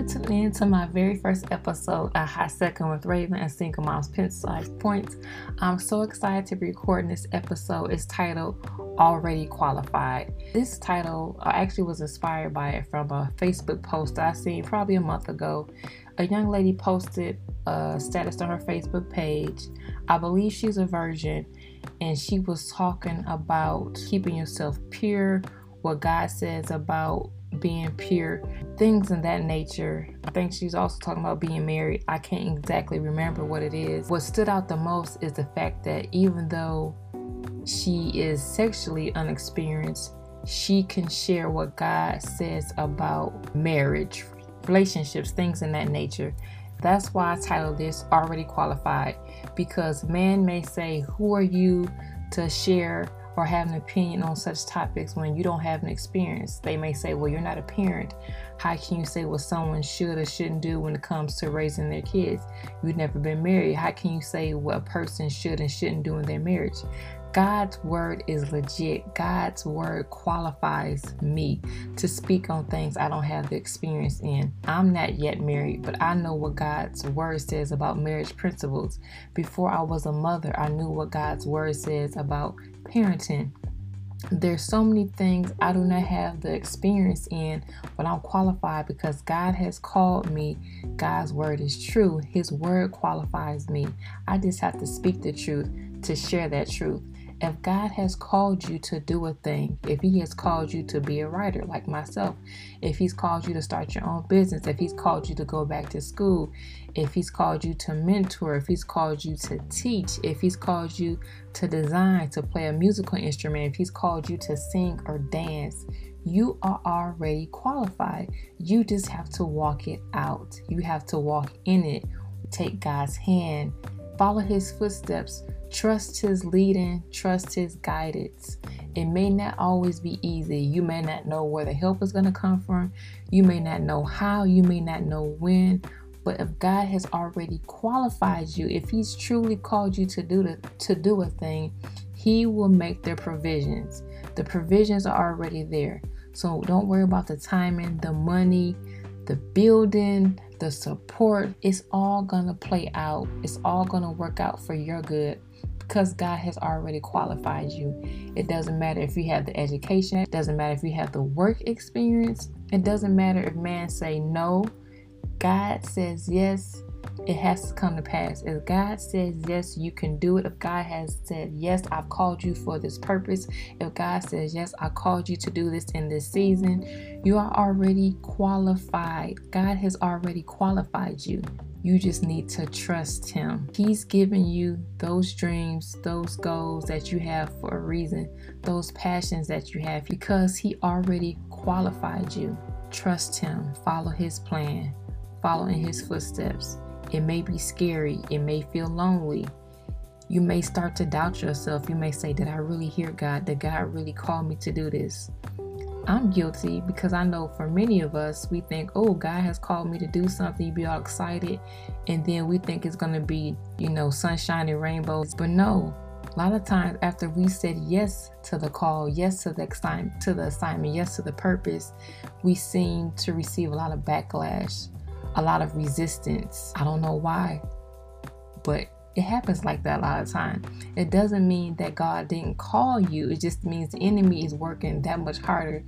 for tuning in to my very first episode of Hot Second with Raven and Single Moms Pencil Size Points. I'm so excited to be recording this episode. It's titled Already Qualified. This title uh, actually was inspired by it from a Facebook post I seen probably a month ago. A young lady posted a status on her Facebook page. I believe she's a virgin, and she was talking about keeping yourself pure, what God says about being pure, things in that nature. I think she's also talking about being married. I can't exactly remember what it is. What stood out the most is the fact that even though she is sexually unexperienced, she can share what God says about marriage, relationships, things in that nature. That's why I titled this Already Qualified because man may say, Who are you to share or have an opinion on such topics when you don't have an experience. They may say, Well, you're not a parent. How can you say what someone should or shouldn't do when it comes to raising their kids? You've never been married. How can you say what a person should and shouldn't do in their marriage? God's word is legit. God's word qualifies me to speak on things I don't have the experience in. I'm not yet married, but I know what God's word says about marriage principles. Before I was a mother, I knew what God's word says about parenting. There's so many things I do not have the experience in, but I'm qualified because God has called me. God's word is true. His word qualifies me. I just have to speak the truth to share that truth. If God has called you to do a thing, if He has called you to be a writer like myself, if He's called you to start your own business, if He's called you to go back to school, if He's called you to mentor, if He's called you to teach, if He's called you to design, to play a musical instrument, if He's called you to sing or dance, you are already qualified. You just have to walk it out. You have to walk in it. Take God's hand, follow His footsteps Trust His leading, trust His guidance. It may not always be easy. You may not know where the help is going to come from. You may not know how. You may not know when. But if God has already qualified you, if He's truly called you to do the, to do a thing, He will make the provisions. The provisions are already there. So don't worry about the timing, the money, the building, the support. It's all gonna play out. It's all gonna work out for your good because God has already qualified you. It doesn't matter if you have the education, it doesn't matter if you have the work experience, it doesn't matter if man say no. God says yes, it has to come to pass. If God says yes, you can do it. If God has said yes, I've called you for this purpose. If God says yes, I called you to do this in this season, you are already qualified. God has already qualified you. You just need to trust Him. He's given you those dreams, those goals that you have for a reason, those passions that you have because He already qualified you. Trust Him, follow His plan, follow in His footsteps. It may be scary, it may feel lonely. You may start to doubt yourself. You may say, Did I really hear God? Did God really call me to do this? I'm guilty because I know for many of us, we think, oh, God has called me to do something, you be all excited, and then we think it's going to be, you know, sunshine and rainbows. But no, a lot of times after we said yes to the call, yes to the assignment, to the assignment, yes to the purpose, we seem to receive a lot of backlash, a lot of resistance. I don't know why, but it happens like that a lot of time. It doesn't mean that God didn't call you. It just means the enemy is working that much harder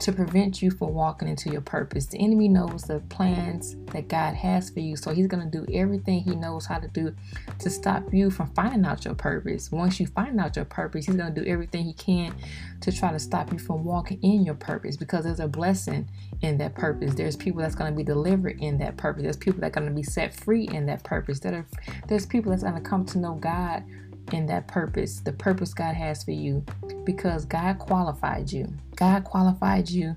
to prevent you from walking into your purpose. The enemy knows the plans that God has for you, so he's going to do everything he knows how to do to stop you from finding out your purpose. Once you find out your purpose, he's going to do everything he can to try to stop you from walking in your purpose because there's a blessing in that purpose. There's people that's going to be delivered in that purpose. There's people that are going to be set free in that purpose. there's people that's going to come to know God in that purpose, the purpose God has for you, because God qualified you. God qualified you.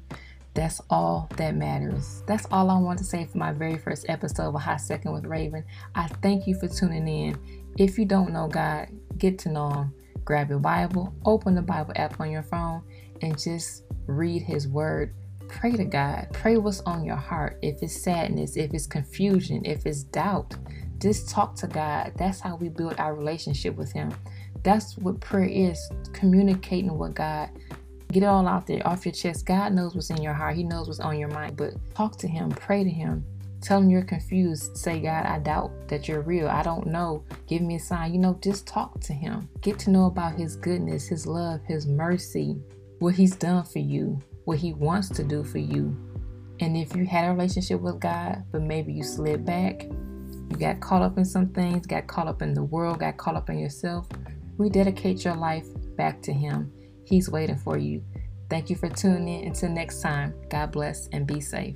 That's all that matters. That's all I want to say for my very first episode of A Hot Second with Raven. I thank you for tuning in. If you don't know God, get to know Him. Grab your Bible, open the Bible app on your phone, and just read His Word. Pray to God. Pray what's on your heart. If it's sadness, if it's confusion, if it's doubt, just talk to God. That's how we build our relationship with Him. That's what prayer is communicating with God. Get it all out there off your chest. God knows what's in your heart, He knows what's on your mind. But talk to Him, pray to Him, Tell him you're confused. Say, God, I doubt that you're real. I don't know. Give me a sign. You know, just talk to him. Get to know about his goodness, his love, his mercy, what he's done for you, what he wants to do for you. And if you had a relationship with God, but maybe you slid back, you got caught up in some things, got caught up in the world, got caught up in yourself, rededicate your life back to him. He's waiting for you. Thank you for tuning in. Until next time, God bless and be safe.